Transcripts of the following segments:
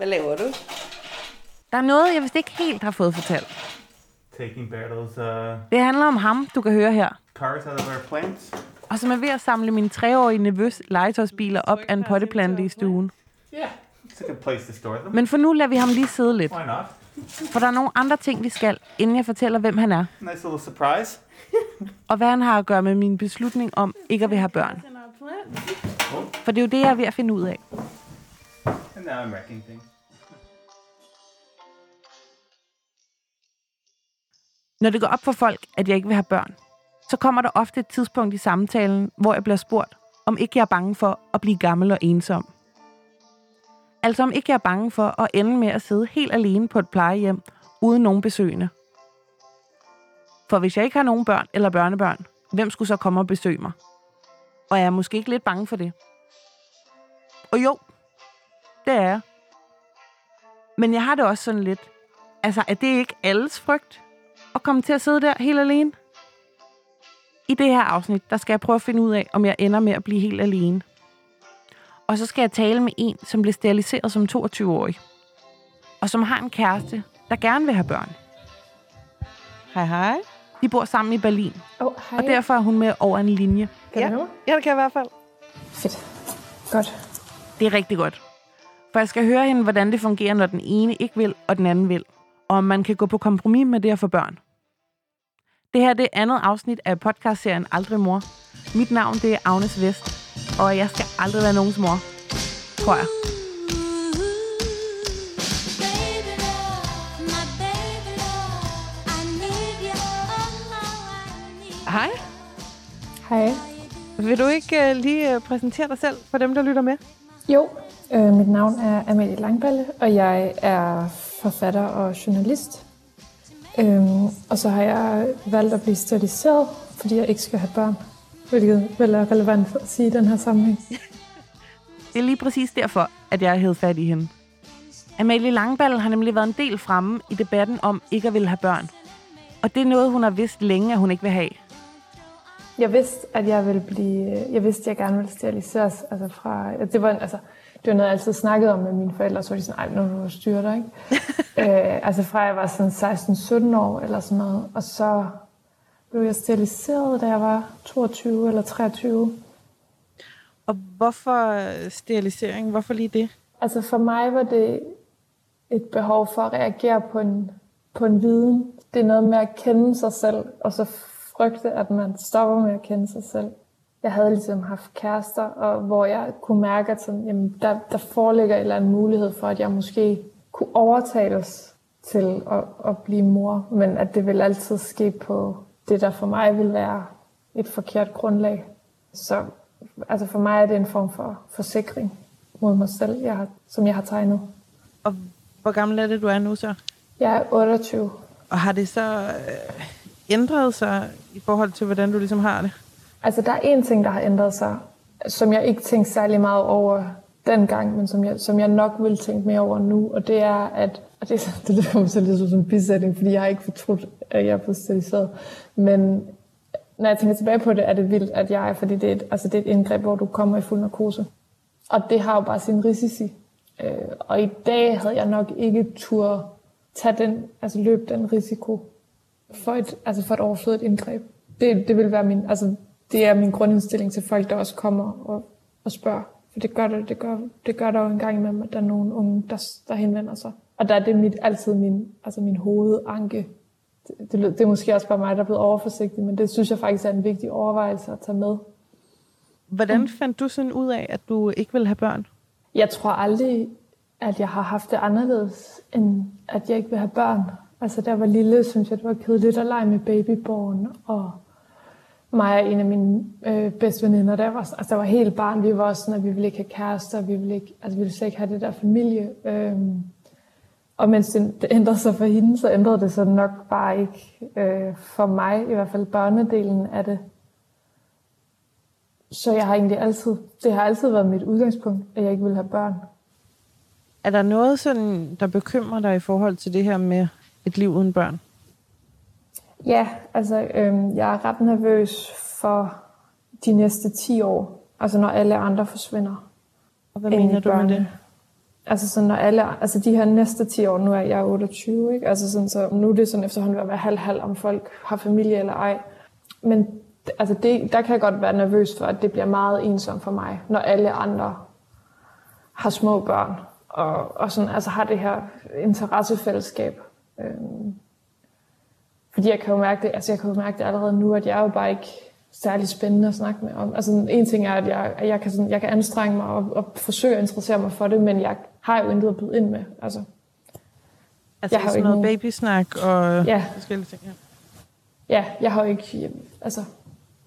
Hvad laver du? Der er noget, jeg vist ikke helt har fået fortalt. Taking Bertel's uh, Det handler om ham, du kan høre her. cars out of our plants. Og som er ved at samle min treårige nevøs legetøjsbiler op af en potteplante i stuen. Yeah, it's a good place to store them. Men for nu lader vi ham lige sidde lidt. Why not? For der er nogle andre ting, vi skal, inden jeg fortæller, hvem han er. Nice little surprise. Og hvad han har at gøre med min beslutning om ikke at vil have børn. For det er jo det, jeg er ved at finde ud af. And now I'm wrecking things. Når det går op for folk, at jeg ikke vil have børn, så kommer der ofte et tidspunkt i samtalen, hvor jeg bliver spurgt, om ikke jeg er bange for at blive gammel og ensom. Altså om ikke jeg er bange for at ende med at sidde helt alene på et plejehjem, uden nogen besøgende. For hvis jeg ikke har nogen børn eller børnebørn, hvem skulle så komme og besøge mig? Og jeg er måske ikke lidt bange for det. Og jo, det er jeg. Men jeg har det også sådan lidt. Altså, er det ikke alles frygt? At komme til at sidde der helt alene? I det her afsnit, der skal jeg prøve at finde ud af, om jeg ender med at blive helt alene. Og så skal jeg tale med en, som blev steriliseret som 22-årig. Og som har en kæreste, der gerne vil have børn. Hej, hej. De bor sammen i Berlin, Oh, hej. og derfor er hun med over en linje. Kan Ja. Ja, det kan jeg i hvert fald. Fedt. Godt. Det er rigtig godt. For jeg skal høre hende, hvordan det fungerer, når den ene ikke vil, og den anden vil. Og om man kan gå på kompromis med det at få børn. Det her det er andet afsnit af podcastserien Aldrig Mor. Mit navn det er Agnes Vest, og jeg skal aldrig være nogens mor. Tror jeg. Hej. Hej. Vil du ikke uh, lige uh, præsentere dig selv for dem, der lytter med? Jo, øh, mit navn er Amalie Langballe, og jeg er forfatter og journalist. Øhm, og så har jeg valgt at blive steriliseret, fordi jeg ikke skal have børn. Hvilket vel er relevant for at sige i den her sammenhæng. Det er lige præcis derfor, at jeg hævet fat i hende. Amalie Langballe har nemlig været en del fremme i debatten om ikke at ville have børn. Og det er noget, hun har vidst længe, at hun ikke vil have. Jeg vidste, at jeg ville blive... Jeg vidste, at jeg gerne ville steriliseres. Altså fra, det, var, altså, det var noget, jeg altid snakkede om med mine forældre. Så var de sådan, ej, nu må du styre dig, ikke? øh, altså fra jeg var sådan 16-17 år eller sådan noget. Og så blev jeg steriliseret, da jeg var 22 eller 23. Og hvorfor sterilisering? Hvorfor lige det? Altså for mig var det et behov for at reagere på en, på en viden. Det er noget med at kende sig selv, og så frygte, at man stopper med at kende sig selv. Jeg havde ligesom haft kærester, og hvor jeg kunne mærke, at sådan, jamen, der, der foreligger en eller anden mulighed for, at jeg måske kunne overtales til at, at blive mor, men at det vil altid ske på det, der for mig vil være et forkert grundlag. Så altså for mig er det en form for forsikring mod mig selv, jeg har, som jeg har tegnet. Og hvor gammel er det, du er nu så? Jeg er 28. Og har det så øh, ændret sig i forhold til, hvordan du ligesom har det? Altså, der er en ting, der har ændret sig, som jeg ikke tænkte særlig meget over dengang, men som jeg, som jeg nok vil tænke mere over nu, og det er, at og det, det lyder så lidt som en bisætning, fordi jeg har ikke fortrudt, at jeg er blevet steriliseret. Men når jeg tænker tilbage på det, er det vildt, at jeg er, fordi det er et, altså det er et indgreb, hvor du kommer i fuld narkose. Og det har jo bare sin risici. Øh, og i dag havde jeg nok ikke tur tage den, altså løbe den risiko for et, altså for et overflødigt indgreb. Det, det vil være min, altså det er min grundindstilling til folk, der også kommer og, og spørger. For det gør, det, det, gør, det gør der jo en gang imellem, at der er nogle unge, der, der henvender sig. Og der er det mit, altid min, altså min hovedanke. Det, det, det er måske også bare mig, der er blevet overforsigtig, men det synes jeg faktisk er en vigtig overvejelse at tage med. Hvordan fandt du sådan ud af, at du ikke vil have børn? Jeg tror aldrig, at jeg har haft det anderledes, end at jeg ikke vil have børn. Altså, jeg var lille, synes jeg, det var kedeligt at lege med babyborn, og mig og en af mine øh, bedste veninder, der var, altså, der var helt barn, vi var sådan, at vi ville ikke have kærester, vi ville, ikke, altså, vi ville slet ikke have det der familie. Øhm, og mens det, det ændrede sig for hende, så ændrede det sig nok bare ikke øh, for mig, i hvert fald børnedelen af det. Så jeg har egentlig altid, det har altid været mit udgangspunkt, at jeg ikke vil have børn. Er der noget, sådan, der bekymrer dig i forhold til det her med et liv uden børn? Ja, altså øhm, jeg er ret nervøs for de næste 10 år. Altså når alle andre forsvinder. Og hvad mener du med det? Altså sådan, når alle, altså de her næste 10 år, nu er jeg 28, ikke? Altså sådan, så nu er det sådan efterhånden ved at være halv-halv, om folk har familie eller ej. Men altså det, der kan jeg godt være nervøs for, at det bliver meget ensomt for mig, når alle andre har små børn, og, og sådan, altså har det her interessefællesskab. Øhm, fordi jeg kan jo mærke det, altså jeg kan jo mærke det allerede nu, at jeg er jo bare ikke særlig spændende at snakke med om. Altså en ting er, at jeg, at jeg, kan, sådan, jeg kan anstrenge mig og, og forsøge at interessere mig for det, men jeg har jo intet at byde ind med. Altså, Altså Jeg har jo sådan ikke noget nogen- babysnak og Ja. forskellige ting. Ja. ja, jeg har jo ikke, altså,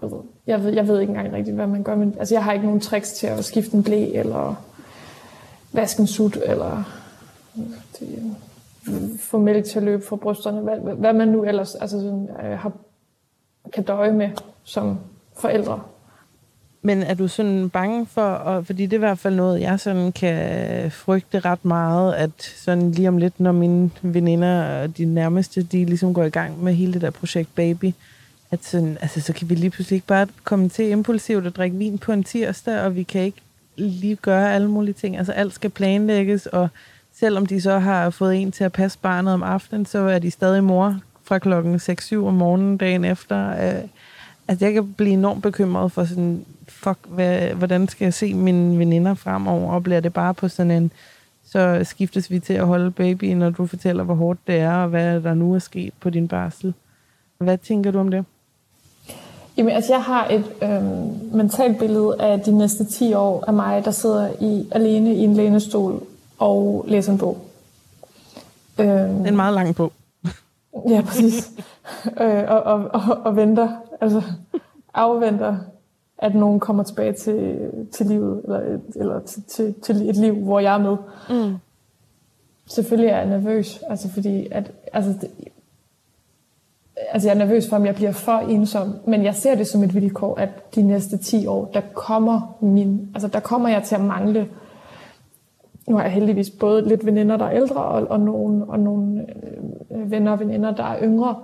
jeg ved, jeg ved, jeg ved ikke engang rigtigt, hvad man gør, men altså, jeg har ikke nogen tricks til at skifte en blæ, eller vaske en sut, eller det, få mælk til at løbe fra brysterne, hvad, hvad- man nu ellers altså, sådan, øh, har, kan døje med som forældre. Men er du sådan bange for, og, fordi det er i hvert fald noget, jeg sådan kan frygte ret meget, at sådan lige om lidt, når mine veninder og de nærmeste, de ligesom går i gang med hele det der projekt Baby, at sådan, altså, så kan vi lige pludselig ikke bare komme til impulsivt at drikke vin på en tirsdag, og vi kan ikke lige gøre alle mulige ting. Altså alt skal planlægges, og selvom de så har fået en til at passe barnet om aftenen, så er de stadig mor fra klokken 6-7 om morgenen dagen efter. Øh, Altså, jeg kan blive enormt bekymret for sådan, fuck, hvad, hvordan skal jeg se mine veninder fremover, og bliver det bare på sådan en, så skiftes vi til at holde babyen, når du fortæller, hvor hårdt det er, og hvad der nu er sket på din barsel. Hvad tænker du om det? Jamen, altså, jeg har et øh, mentalt billede af de næste 10 år af mig, der sidder i, alene i en lænestol og læser en bog. Øhm, en meget lang bog. Ja, præcis. øh, og, og, og, og venter, altså afventer, at nogen kommer tilbage til, til livet, eller, et, eller til, til, til et liv, hvor jeg er med. Mm. Selvfølgelig er jeg nervøs, altså fordi, at, altså, det, altså jeg er nervøs for, om jeg bliver for ensom, men jeg ser det som et vilkår, at de næste 10 år, der kommer min, altså der kommer jeg til at mangle nu har jeg heldigvis både lidt veninder, der er ældre, og, og nogle, og nogle øh, venner og veninder, der er yngre.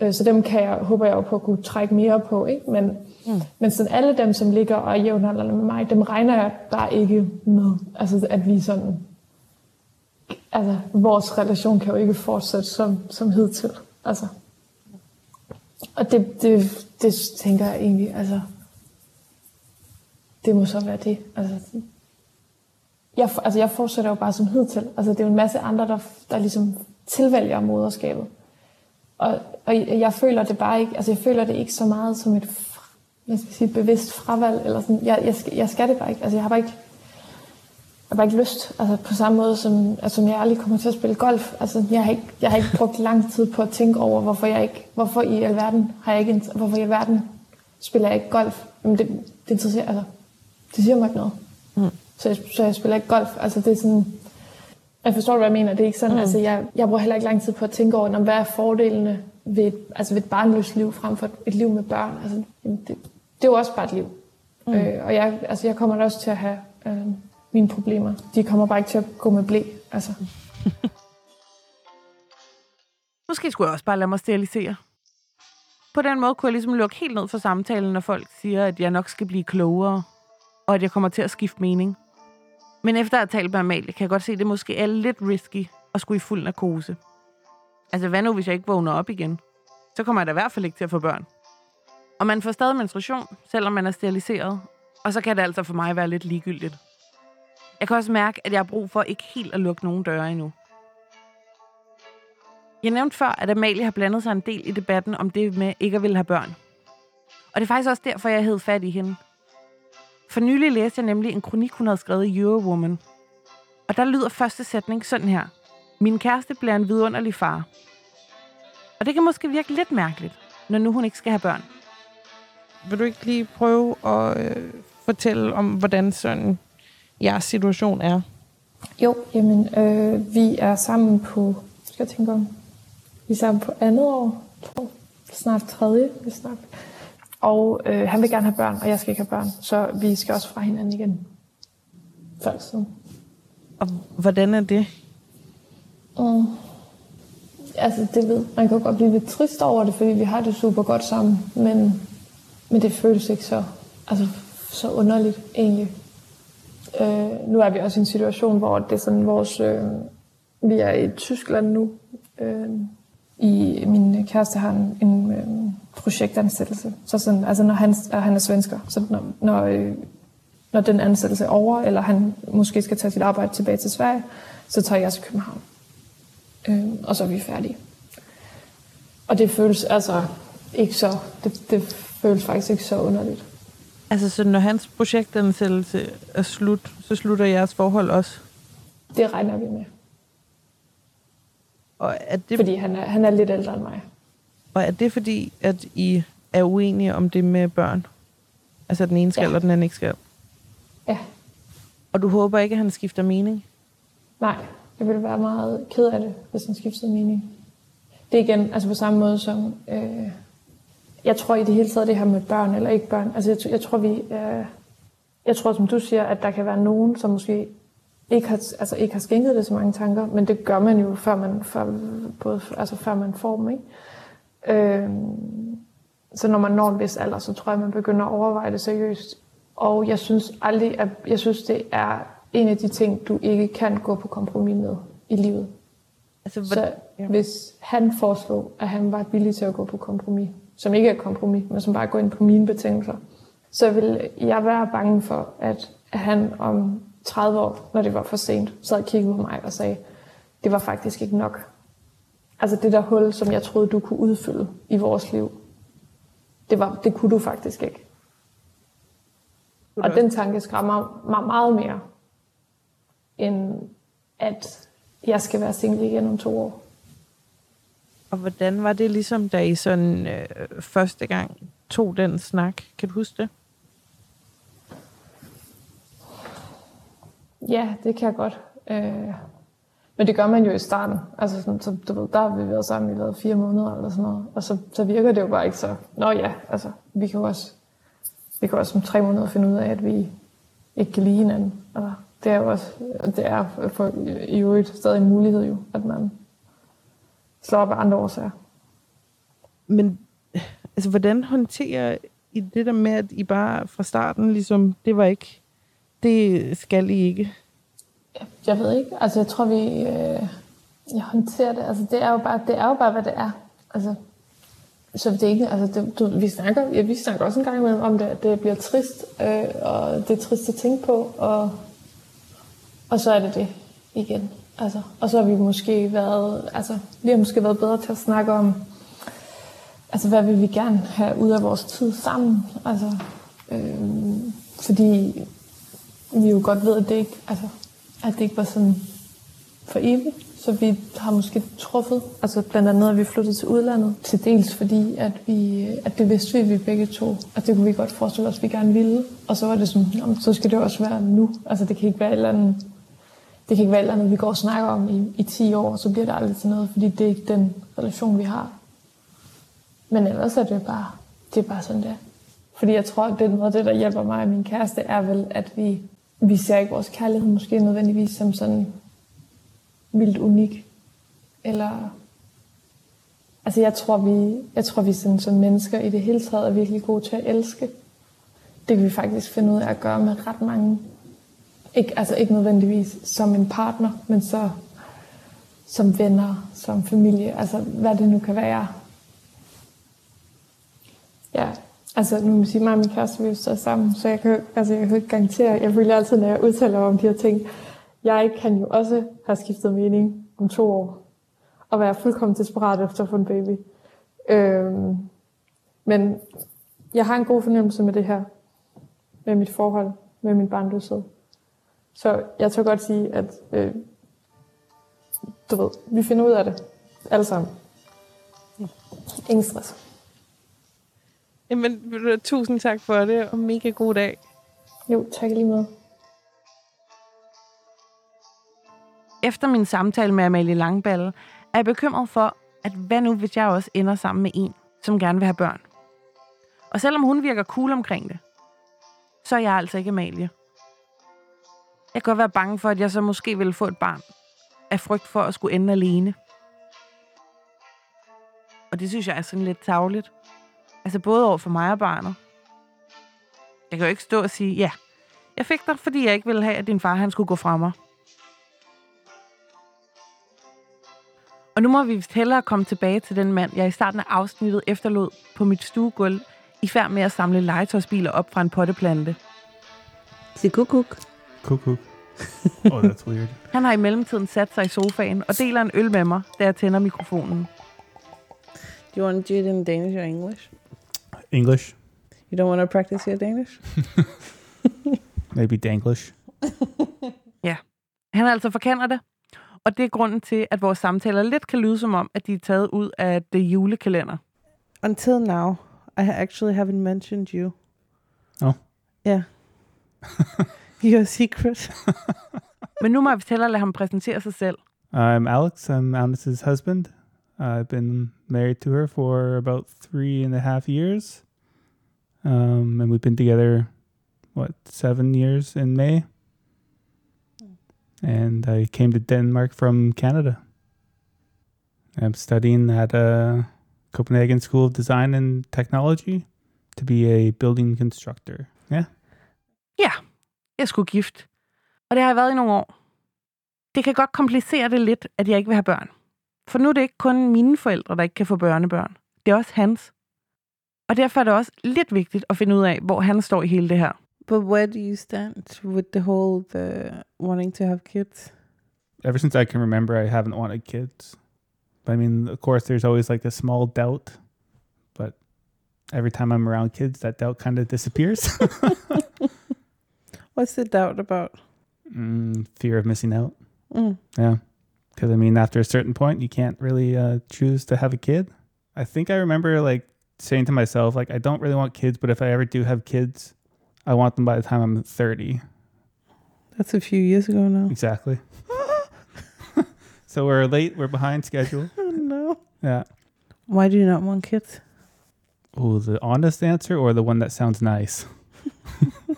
Øh, så dem kan jeg, håber jeg jo på at kunne trække mere på. Ikke? Men, mm. men sådan alle dem, som ligger og jævnaldrende med mig, dem regner jeg bare ikke med. Altså at vi sådan... Altså, vores relation kan jo ikke fortsætte som, som hidtil. Altså. Og det, det, det tænker jeg egentlig, altså... Det må så være det. Altså, jeg, altså jeg fortsætter jo bare som hidtil. Altså det er jo en masse andre, der, der ligesom tilvælger moderskabet. Og, og jeg føler det bare ikke, altså jeg føler det ikke så meget som et jeg hvad skal jeg sige, bevidst fravalg. Eller sådan. Jeg, jeg, skal, jeg skal det bare ikke. Altså jeg har bare ikke, jeg har bare ikke lyst. Altså på samme måde som, altså, som jeg aldrig kommer til at spille golf. Altså jeg har, ikke, jeg har ikke brugt lang tid på at tænke over, hvorfor jeg ikke, hvorfor i alverden har jeg ikke, hvorfor i alverden spiller jeg ikke golf. Jamen det, det interesserer, altså det siger mig ikke noget. Mm. Så jeg, så jeg spiller ikke golf. Altså det er sådan... Jeg forstår, hvad jeg mener. Det er ikke sådan, mm. altså jeg, jeg bruger heller ikke lang tid på at tænke over, om, hvad er fordelene ved et, altså ved et barnløst liv frem for et liv med børn. Altså, det, det er jo også bare et liv. Mm. Øh, og jeg, altså jeg kommer da også til at have øh, mine problemer. De kommer bare ikke til at gå med blæ. Altså. Måske skulle jeg også bare lade mig sterilisere. På den måde kunne jeg ligesom lukke helt ned for samtalen, når folk siger, at jeg nok skal blive klogere, og at jeg kommer til at skifte mening. Men efter at have talt med Amalie, kan jeg godt se, at det måske er lidt risky at skulle i fuld narkose. Altså, hvad nu, hvis jeg ikke vågner op igen? Så kommer jeg da i hvert fald ikke til at få børn. Og man får stadig menstruation, selvom man er steriliseret. Og så kan det altså for mig være lidt ligegyldigt. Jeg kan også mærke, at jeg har brug for ikke helt at lukke nogen døre endnu. Jeg nævnte før, at Amalie har blandet sig en del i debatten om det med ikke at ville have børn. Og det er faktisk også derfor, jeg hed fat i hende. For nylig læste jeg nemlig en kronik, hun havde skrevet i Eurowoman. Og der lyder første sætning sådan her. Min kæreste bliver en vidunderlig far. Og det kan måske virke lidt mærkeligt, når nu hun ikke skal have børn. Vil du ikke lige prøve at øh, fortælle om, hvordan sådan jeres situation er? Jo, jamen, øh, vi er sammen på, skal jeg tænke om, vi er sammen på andet år, tror snart tredje, vi snart. Og øh, han vil gerne have børn, og jeg skal ikke have børn, så vi skal også fra hinanden igen. Før siden. Og hvordan er det? Mm. Altså, det ved, man kan godt blive lidt trist over det, fordi vi har det super godt sammen, men, men det føles ikke så, altså, så underligt egentlig. Øh, nu er vi også i en situation, hvor det er sådan vores... Øh, vi er i Tyskland nu. Øh, i, min kæreste har en, en øh, projektansættelse. Så sådan, altså når han, og han er svensker, så når, når, øh, når den ansættelse er over, eller han måske skal tage sit arbejde tilbage til Sverige, så tager jeg til København. Øh, og så er vi færdige. Og det føles altså ikke så, det, det føles faktisk ikke så underligt. Altså, så når hans projektansættelse er slut, så slutter jeres forhold også? Det regner vi med. Og er det, Fordi han er, han er lidt ældre end mig. Og er det fordi, at I er uenige om det med børn? Altså, den ene skal, Ja. og den anden ikke skal? Ja, Og du håber ikke, at han skifter mening? nej. Jeg ville være meget ked af det, hvis han skiftede mening. Det er igen, altså på samme måde som... Øh, jeg tror i det hele taget, det her med børn eller ikke børn. Altså jeg, jeg tror, vi... Øh, jeg tror, som du siger, at der kan være nogen, som måske ikke har, altså ikke har skænket det så mange tanker, men det gør man jo, før man, før, både, altså før man får dem, ikke? Øh, så når man når en vis alder, så tror jeg, man begynder at overveje det seriøst. Og jeg synes aldrig, at jeg synes, det er en af de ting, du ikke kan gå på kompromis med i livet. Altså, Så hvordan, ja. hvis han foreslog, at han var villig til at gå på kompromis, som ikke er kompromis, men som bare går ind på mine betingelser, så vil jeg være bange for, at han om 30 år, når det var for sent, sad og kiggede på mig og sagde, det var faktisk ikke nok. Altså det der hul, som jeg troede, du kunne udfylde i vores liv, det, var, det kunne du faktisk ikke. Og den tanke skræmmer mig meget mere, end at jeg skal være single igen om to år. Og hvordan var det ligesom, da I sådan øh, første gang tog den snak? Kan du huske det? Ja, det kan jeg godt. Øh, men det gør man jo i starten. Altså, sådan, så, du ved, der har vi været sammen i været fire måneder eller sådan noget. Og så, så virker det jo bare ikke så... Nå ja, altså, vi kan jo også, vi kan også om tre måneder finde ud af, at vi ikke kan lide hinanden. Altså, det er jo også, det er for, i øvrigt stadig en mulighed jo, at man slår op af andre årsager. Men altså, hvordan håndterer I det der med, at I bare fra starten ligesom, det var ikke, det skal I ikke? Jeg ved ikke. Altså, jeg tror, vi øh, jeg håndterer det. Altså, det er jo bare, det er jo bare hvad det er. Altså, så det er ikke, altså, det, du, vi, snakker, ja, vi snakker også en gang imellem om det, at det bliver trist, øh, og det er trist at tænke på, og, og så er det det igen. Altså, og så har vi måske været, altså, vi har måske været bedre til at snakke om, altså, hvad vil vi gerne have ud af vores tid sammen? Altså, øh, fordi vi jo godt ved, at det ikke, altså, at det ikke var sådan for evigt. Så vi har måske truffet, altså blandt andet, at vi flyttede til udlandet. Til dels fordi, at, vi, at det vidste vi, vi begge to. Og det kunne vi godt forestille os, at vi gerne ville. Og så var det sådan, jamen, så skal det også være nu. Altså det kan ikke være et eller andet, det kan ikke være et eller andet, vi går og snakker om i, i 10 år, og så bliver det aldrig til noget, fordi det er ikke den relation, vi har. Men ellers er det bare, det er bare sådan der. Fordi jeg tror, at det er noget af det, der hjælper mig og min kæreste, er vel, at vi, vi ser ikke vores kærlighed måske nødvendigvis som sådan vildt unik. Eller, altså jeg tror, vi, jeg tror, vi sådan, som mennesker i det hele taget er virkelig gode til at elske. Det kan vi faktisk finde ud af at gøre med ret mange. Ikke, altså ikke nødvendigvis som en partner, men så som venner, som familie, altså hvad det nu kan være. Ja, altså nu må sige, mig og min kæreste, vi er sammen, så jeg kan, altså, jeg kan ikke garantere, jeg føler altid, når jeg udtaler om de her ting, jeg kan jo også have skiftet mening om to år, og være fuldkommen desperat efter at få en baby. Øhm, men jeg har en god fornemmelse med det her, med mit forhold, med min barnløshed. Så jeg tør godt sige, at øh, du ved, vi finder ud af det, alle sammen. Ingen stress. Jamen, tusind tak for det, og mega god dag. Jo, tak lige måde. Efter min samtale med Amalie Langballe, er jeg bekymret for, at hvad nu, hvis jeg også ender sammen med en, som gerne vil have børn? Og selvom hun virker cool omkring det, så er jeg altså ikke Amalie. Jeg kan godt være bange for, at jeg så måske ville få et barn, af frygt for at skulle ende alene. Og det synes jeg er sådan lidt tavligt. Altså både over for mig og barnet. Jeg kan jo ikke stå og sige, ja, Jeg fik dig, fordi jeg ikke ville have, at din far han skulle gå fra mig. Og nu må vi vist hellere komme tilbage til den mand, jeg i starten af afsnittet efterlod på mit stuegulv, i færd med at samle legetøjsbiler op fra en potteplante. Sig kukuk. Cook. oh, that's weird. Han har i mellemtiden sat sig i sofaen og deler en øl med mig, da jeg tænder mikrofonen. Do you want to do it in Danish or English? English, You don't want to practice your Danish? maybe Danglish. Han er altså fra Canada, og det er grunden til, at vores samtaler lidt kan lyde som om, at de er taget ud af det julekalender. Until now, I actually haven't mentioned you. Oh. Yeah. You're a secret. Men nu må jeg vist hellere lade ham præsentere sig selv. I'm Alex. I'm Alice's husband. I've been married to her for about three and a half years. Um, and we've been together, what, seven years in May. And I came to Denmark from Canada. I'm studying at uh, Copenhagen School of Design and Technology to be a building constructor. Yeah. Ja, jeg skulle gift. Og det har jeg været i nogle år. Det kan godt komplicere det lidt, at jeg ikke vil have børn. For nu er det ikke kun mine forældre, der ikke kan få børnebørn. Det er også hans. Og derfor er det også lidt vigtigt at finde ud af, hvor han står i hele det her. but where do you stand with the whole the wanting to have kids? ever since I can remember, I haven't wanted kids. But I mean, of course, there's always like a small doubt, but every time I'm around kids, that doubt kind of disappears. What's the doubt about? mm, fear of missing out. Mm. Yeah. Because I mean, after a certain point, you can't really uh, choose to have a kid. I think I remember like saying to myself, like, I don't really want kids, but if I ever do have kids, I want them by the time I'm 30. That's a few years ago now. Exactly. so we're late, we're behind schedule. Oh no. Yeah. Why do you not want kids? Oh, the honest answer or the one that sounds nice?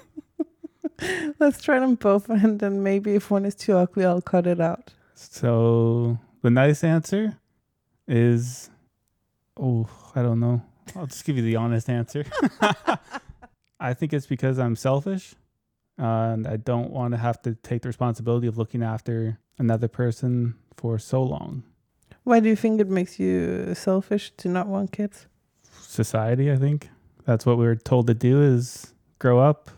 Let's try them both, and then maybe if one is too ugly, I'll cut it out. So the nice answer is, oh, I don't know. I'll just give you the honest answer. I think it's because I'm selfish, uh, and I don't want to have to take the responsibility of looking after another person for so long. Why do you think it makes you selfish to not want kids? Society, I think that's what we were told to do: is grow up,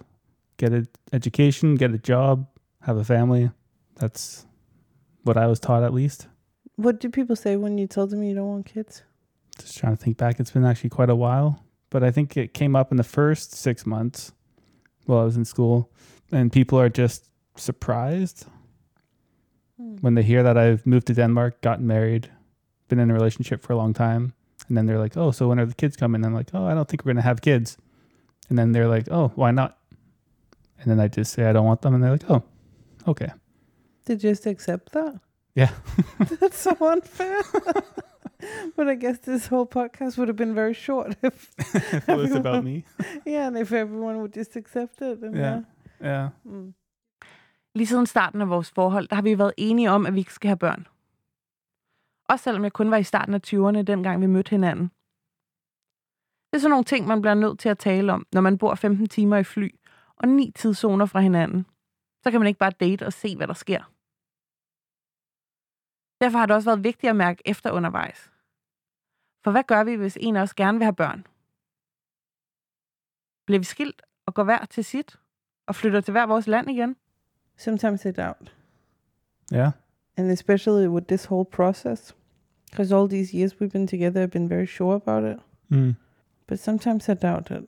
get an education, get a job, have a family. That's what I was taught, at least. What do people say when you told them you don't want kids? Just trying to think back. It's been actually quite a while but i think it came up in the first six months while i was in school and people are just surprised hmm. when they hear that i've moved to denmark gotten married been in a relationship for a long time and then they're like oh so when are the kids coming? I'm like oh i don't think we're going to have kids. And then they're like oh why not? And then i just say i don't want them and they're like oh okay. Did you just accept that? yeah. That's so unfair. but I guess this whole podcast would have been very short if, if it was about me yeah, and if everyone would just accept it. And, yeah yeah. yeah Mm. Lige siden starten af vores forhold, der har vi været enige om, at vi ikke skal have børn. Også selvom jeg kun var i starten af 20'erne, dengang vi mødte hinanden. Det er sådan nogle ting, man bliver nødt til at tale om, når man bor 15 timer i fly og ni tidszoner fra hinanden. Så kan man ikke bare date og se, hvad der sker. Derfor har det også været vigtigt at mærke efter undervejs. For hvad gør vi, hvis en af os gerne vil have børn? Bliver vi skilt og går hver til sit og flytter til hver vores land igen? Sometimes I doubt. yeah And especially with this whole process. Because all these years we've been together, I've been very sure about it. mm. But sometimes I doubt it.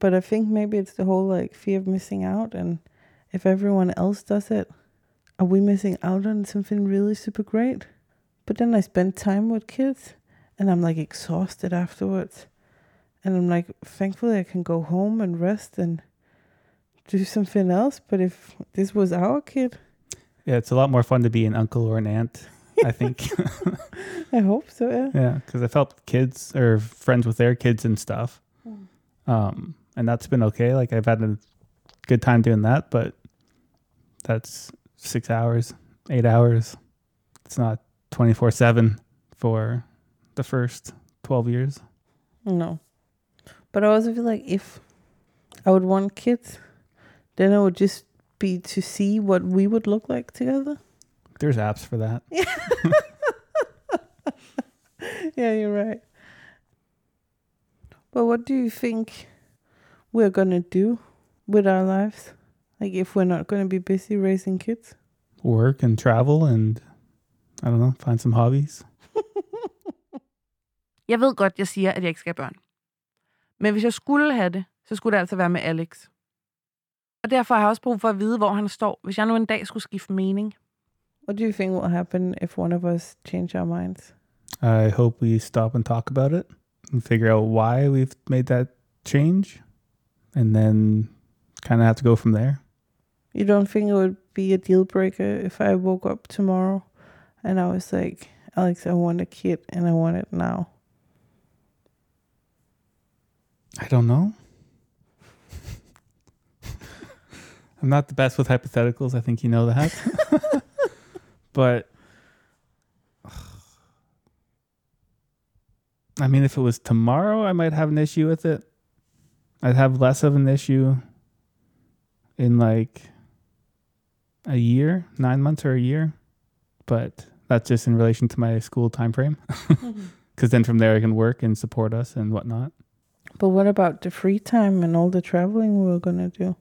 But I think maybe it's the whole like fear of missing out. And if everyone else does it, are we missing out on something really super great? But then I spend time with kids and I'm like exhausted afterwards. And I'm like, thankfully I can go home and rest and do something else. But if this was our kid, Yeah, it's a lot more fun to be an uncle or an aunt, I think. I hope so. Yeah. yeah, because I've helped kids or friends with their kids and stuff. Um, and that's been okay. Like I've had a good time doing that, but that's six hours, eight hours. It's not 24 7 for the first 12 years. No. But I also feel like if I would want kids, then it would just be to see what we would look like together. There's apps for that. Yeah, you're right. But what do you think we're gonna do with our lives? Like if we're not gonna be busy raising kids? Work and travel and I don't know, find some hobbies. Jeg ved godt, jeg siger, at jeg ikke skal have børn. Men hvis jeg skulle have det, så skulle det altså være med Alex. Og derfor har jeg også brug for at vide, hvor han står, hvis jeg nu en dag skulle skifte mening. What do you think will happen if one of us change our minds? I hope we stop and talk about it and figure out why we've made that change and then kind of have to go from there. You don't think it would be a deal breaker if I woke up tomorrow and I was like, Alex, I want a kid and I want it now. I don't know. I'm not the best with hypotheticals. I think you know that. but I mean, if it was tomorrow, I might have an issue with it. I'd have less of an issue in like a year, nine months or a year. But that's just in relation to my school time frame. Because then from there, I can work and support us and whatnot. But what about the free time and all the traveling we were gonna do?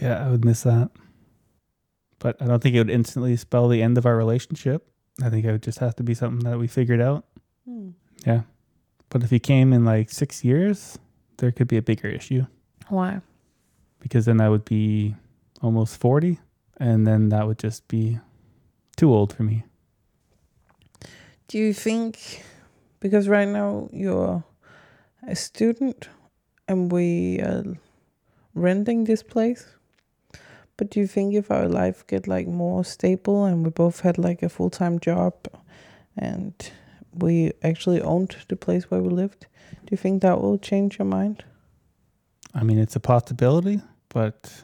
Yeah, I would miss that. But I don't think it would instantly spell the end of our relationship. I think it would just have to be something that we figured out. Hmm. Yeah. But if he came in like six years, there could be a bigger issue Why? because then I would be almost 40 and then that would just be too old for me. Do you think because right now you're a student and we are renting this place? But do you think if our life get like more stable and we both had like a full time job and we actually owned the place where we lived, do you think that will change your mind? I mean, it's a possibility, but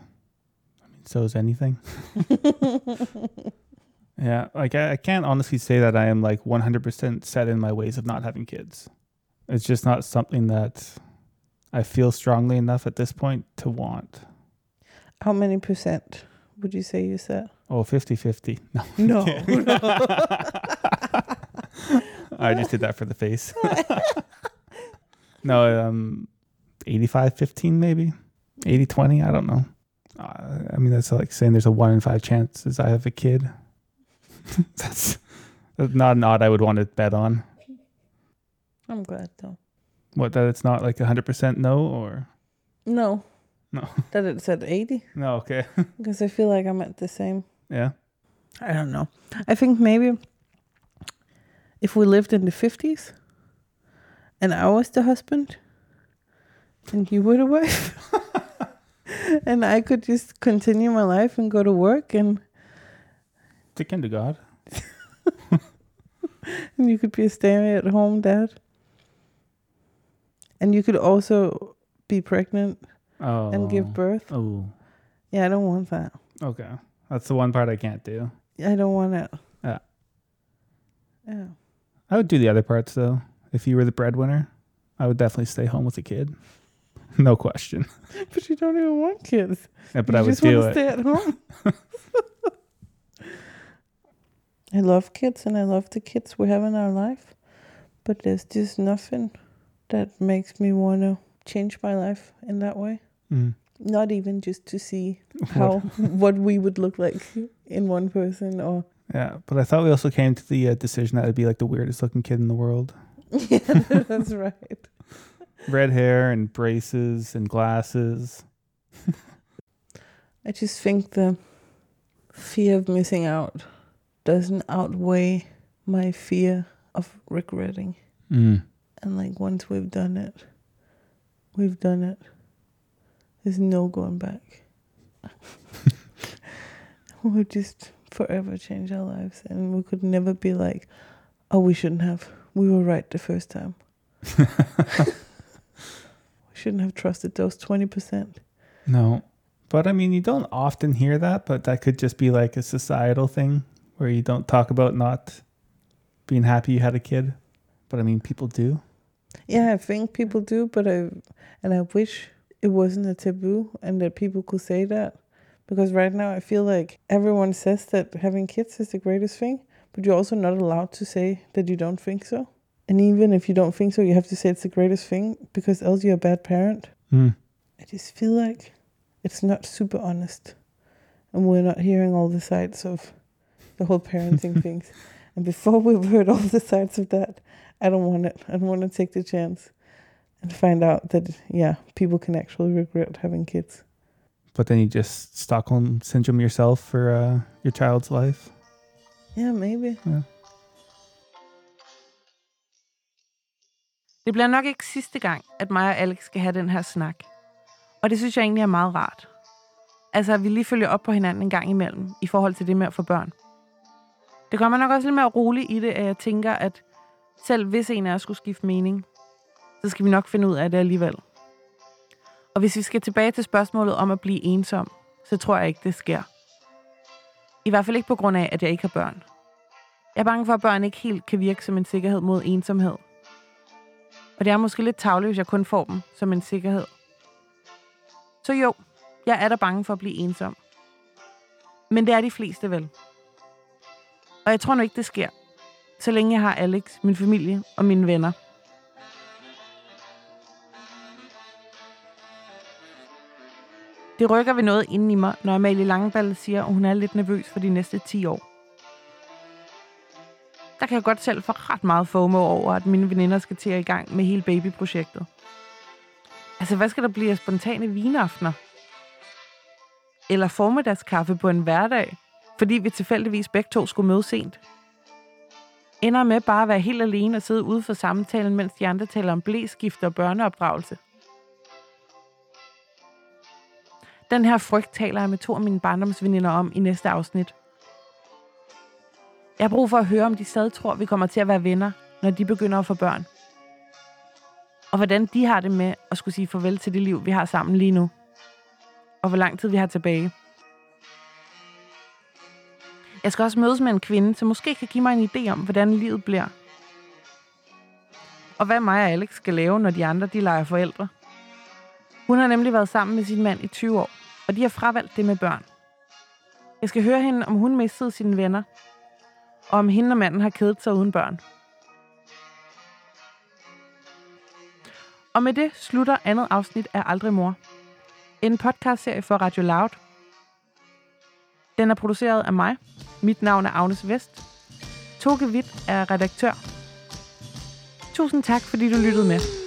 so is anything. yeah, like I, I can't honestly say that I am like 100% set in my ways of not having kids. It's just not something that I feel strongly enough at this point to want. How many percent would you say you said? Oh, 50 50. No. No. I just did that for the face. no, um, 85 15 maybe. 80 20. I don't know. Uh, I mean, that's like saying there's a one in five chances I have a kid. that's, that's not an odd I would want to bet on. I'm glad though. What, that it's not like 100% no or? No. No. That it said 80 No, okay. because I feel like I'm at the same. yeah. I don't know. I think maybe if we lived in the 50s and I was the husband and you were the wife and I could just continue my life and go to work and, To kind of God. and you could be a stay at home dad. And you could also be pregnant Oh. and give birth. Oh, Yeah, I don't want that. okay. That's the one part I can't do. I don't want it. Yeah. Yeah. I would do the other parts though. If you were the breadwinner, I would definitely stay home with the kid. no question. But you don't even want kids. Yeah, but you I would just want do to it. stay at home. I love kids and I love the kids we have in our life, but there's just nothing that makes me want to change my life in that way. Mm. Not even just to see how what we would look like in one person or Yeah, but I thought we also came to the uh, decision that I'd be like the weirdest looking kid in the world. yeah, that's right. Red hair and braces and glasses. I just think the fear of missing out doesn't outweigh my fear of regretting. Mm. And like once we've done it, we've done it. There's no going back. we'll just forever change our lives and we could never be like, oh, we shouldn't have. We were right the first time. shouldn't have trusted those 20%. No. But I mean, you don't often hear that, but that could just be like a societal thing where you don't talk about not being happy you had a kid. But I mean, people do. Yeah, I think people do, but I and I wish it wasn't a taboo and that people could say that. Because right now I feel like everyone says that having kids is the greatest thing, but you're also not allowed to say that you don't think so. And even if you don't think so, you have to say it's the greatest thing because else you're a bad parent. Mm. I just feel like it's not super honest. And we're not hearing all the sides of the whole parenting things. And before we've heard all the sides of that, I don't want it. I don't want to take the chance and find out that, yeah, people can actually regret having kids. But then you just Stockholm syndrome yourself for uh, your child's life. Yeah, maybe. Det bliver nok ikke sidste gang, at mig og Alex skal have den her snak. Og det synes jeg egentlig er meget rart. Altså, at vi lige følger op på hinanden en gang imellem, i forhold til det med at få børn. Det gør mig nok også lidt mere rolig i det, at jeg tænker, at selv hvis en af os skulle skifte mening, så skal vi nok finde ud af det alligevel. Og hvis vi skal tilbage til spørgsmålet om at blive ensom, så tror jeg ikke, det sker. I hvert fald ikke på grund af, at jeg ikke har børn. Jeg er bange for, at børn ikke helt kan virke som en sikkerhed mod ensomhed. Og det er måske lidt tavligt, hvis jeg kun får dem som en sikkerhed. Så jo, jeg er da bange for at blive ensom. Men det er de fleste vel. Og jeg tror nu ikke, det sker. Så længe jeg har Alex, min familie og mine venner. Det rykker ved noget inden i mig, når Amalie Langeballe siger, at hun er lidt nervøs for de næste 10 år. Der kan jeg godt selv få ret meget FOMO over, at mine veninder skal til at i gang med hele babyprojektet. Altså, hvad skal der blive af spontane vinaftener? Eller formiddagskaffe på en hverdag, fordi vi tilfældigvis begge to skulle møde sent? Ender med bare at være helt alene og sidde ude for samtalen, mens de andre taler om blæskift og børneopdragelse. Den her frygt taler jeg med to af mine barndomsveninder om i næste afsnit. Jeg har brug for at høre, om de stadig tror, vi kommer til at være venner, når de begynder at få børn. Og hvordan de har det med at skulle sige farvel til det liv, vi har sammen lige nu. Og hvor lang tid vi har tilbage. Jeg skal også mødes med en kvinde, som måske kan give mig en idé om, hvordan livet bliver. Og hvad mig og Alex skal lave, når de andre de leger forældre. Hun har nemlig været sammen med sin mand i 20 år, og de har fravalgt det med børn. Jeg skal høre hende, om hun mistede sine venner, om hende og manden har kædet sig uden børn. Og med det slutter andet afsnit af Aldrig Mor. En podcastserie for Radio Loud. Den er produceret af mig. Mit navn er Agnes Vest. Toge Witt er redaktør. Tusind tak, fordi du lyttede med.